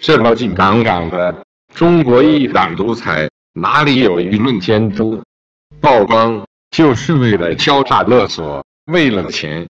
这么紧杠杠的中国一党独裁哪里有舆论监督？曝光就是为了敲诈勒索为了钱。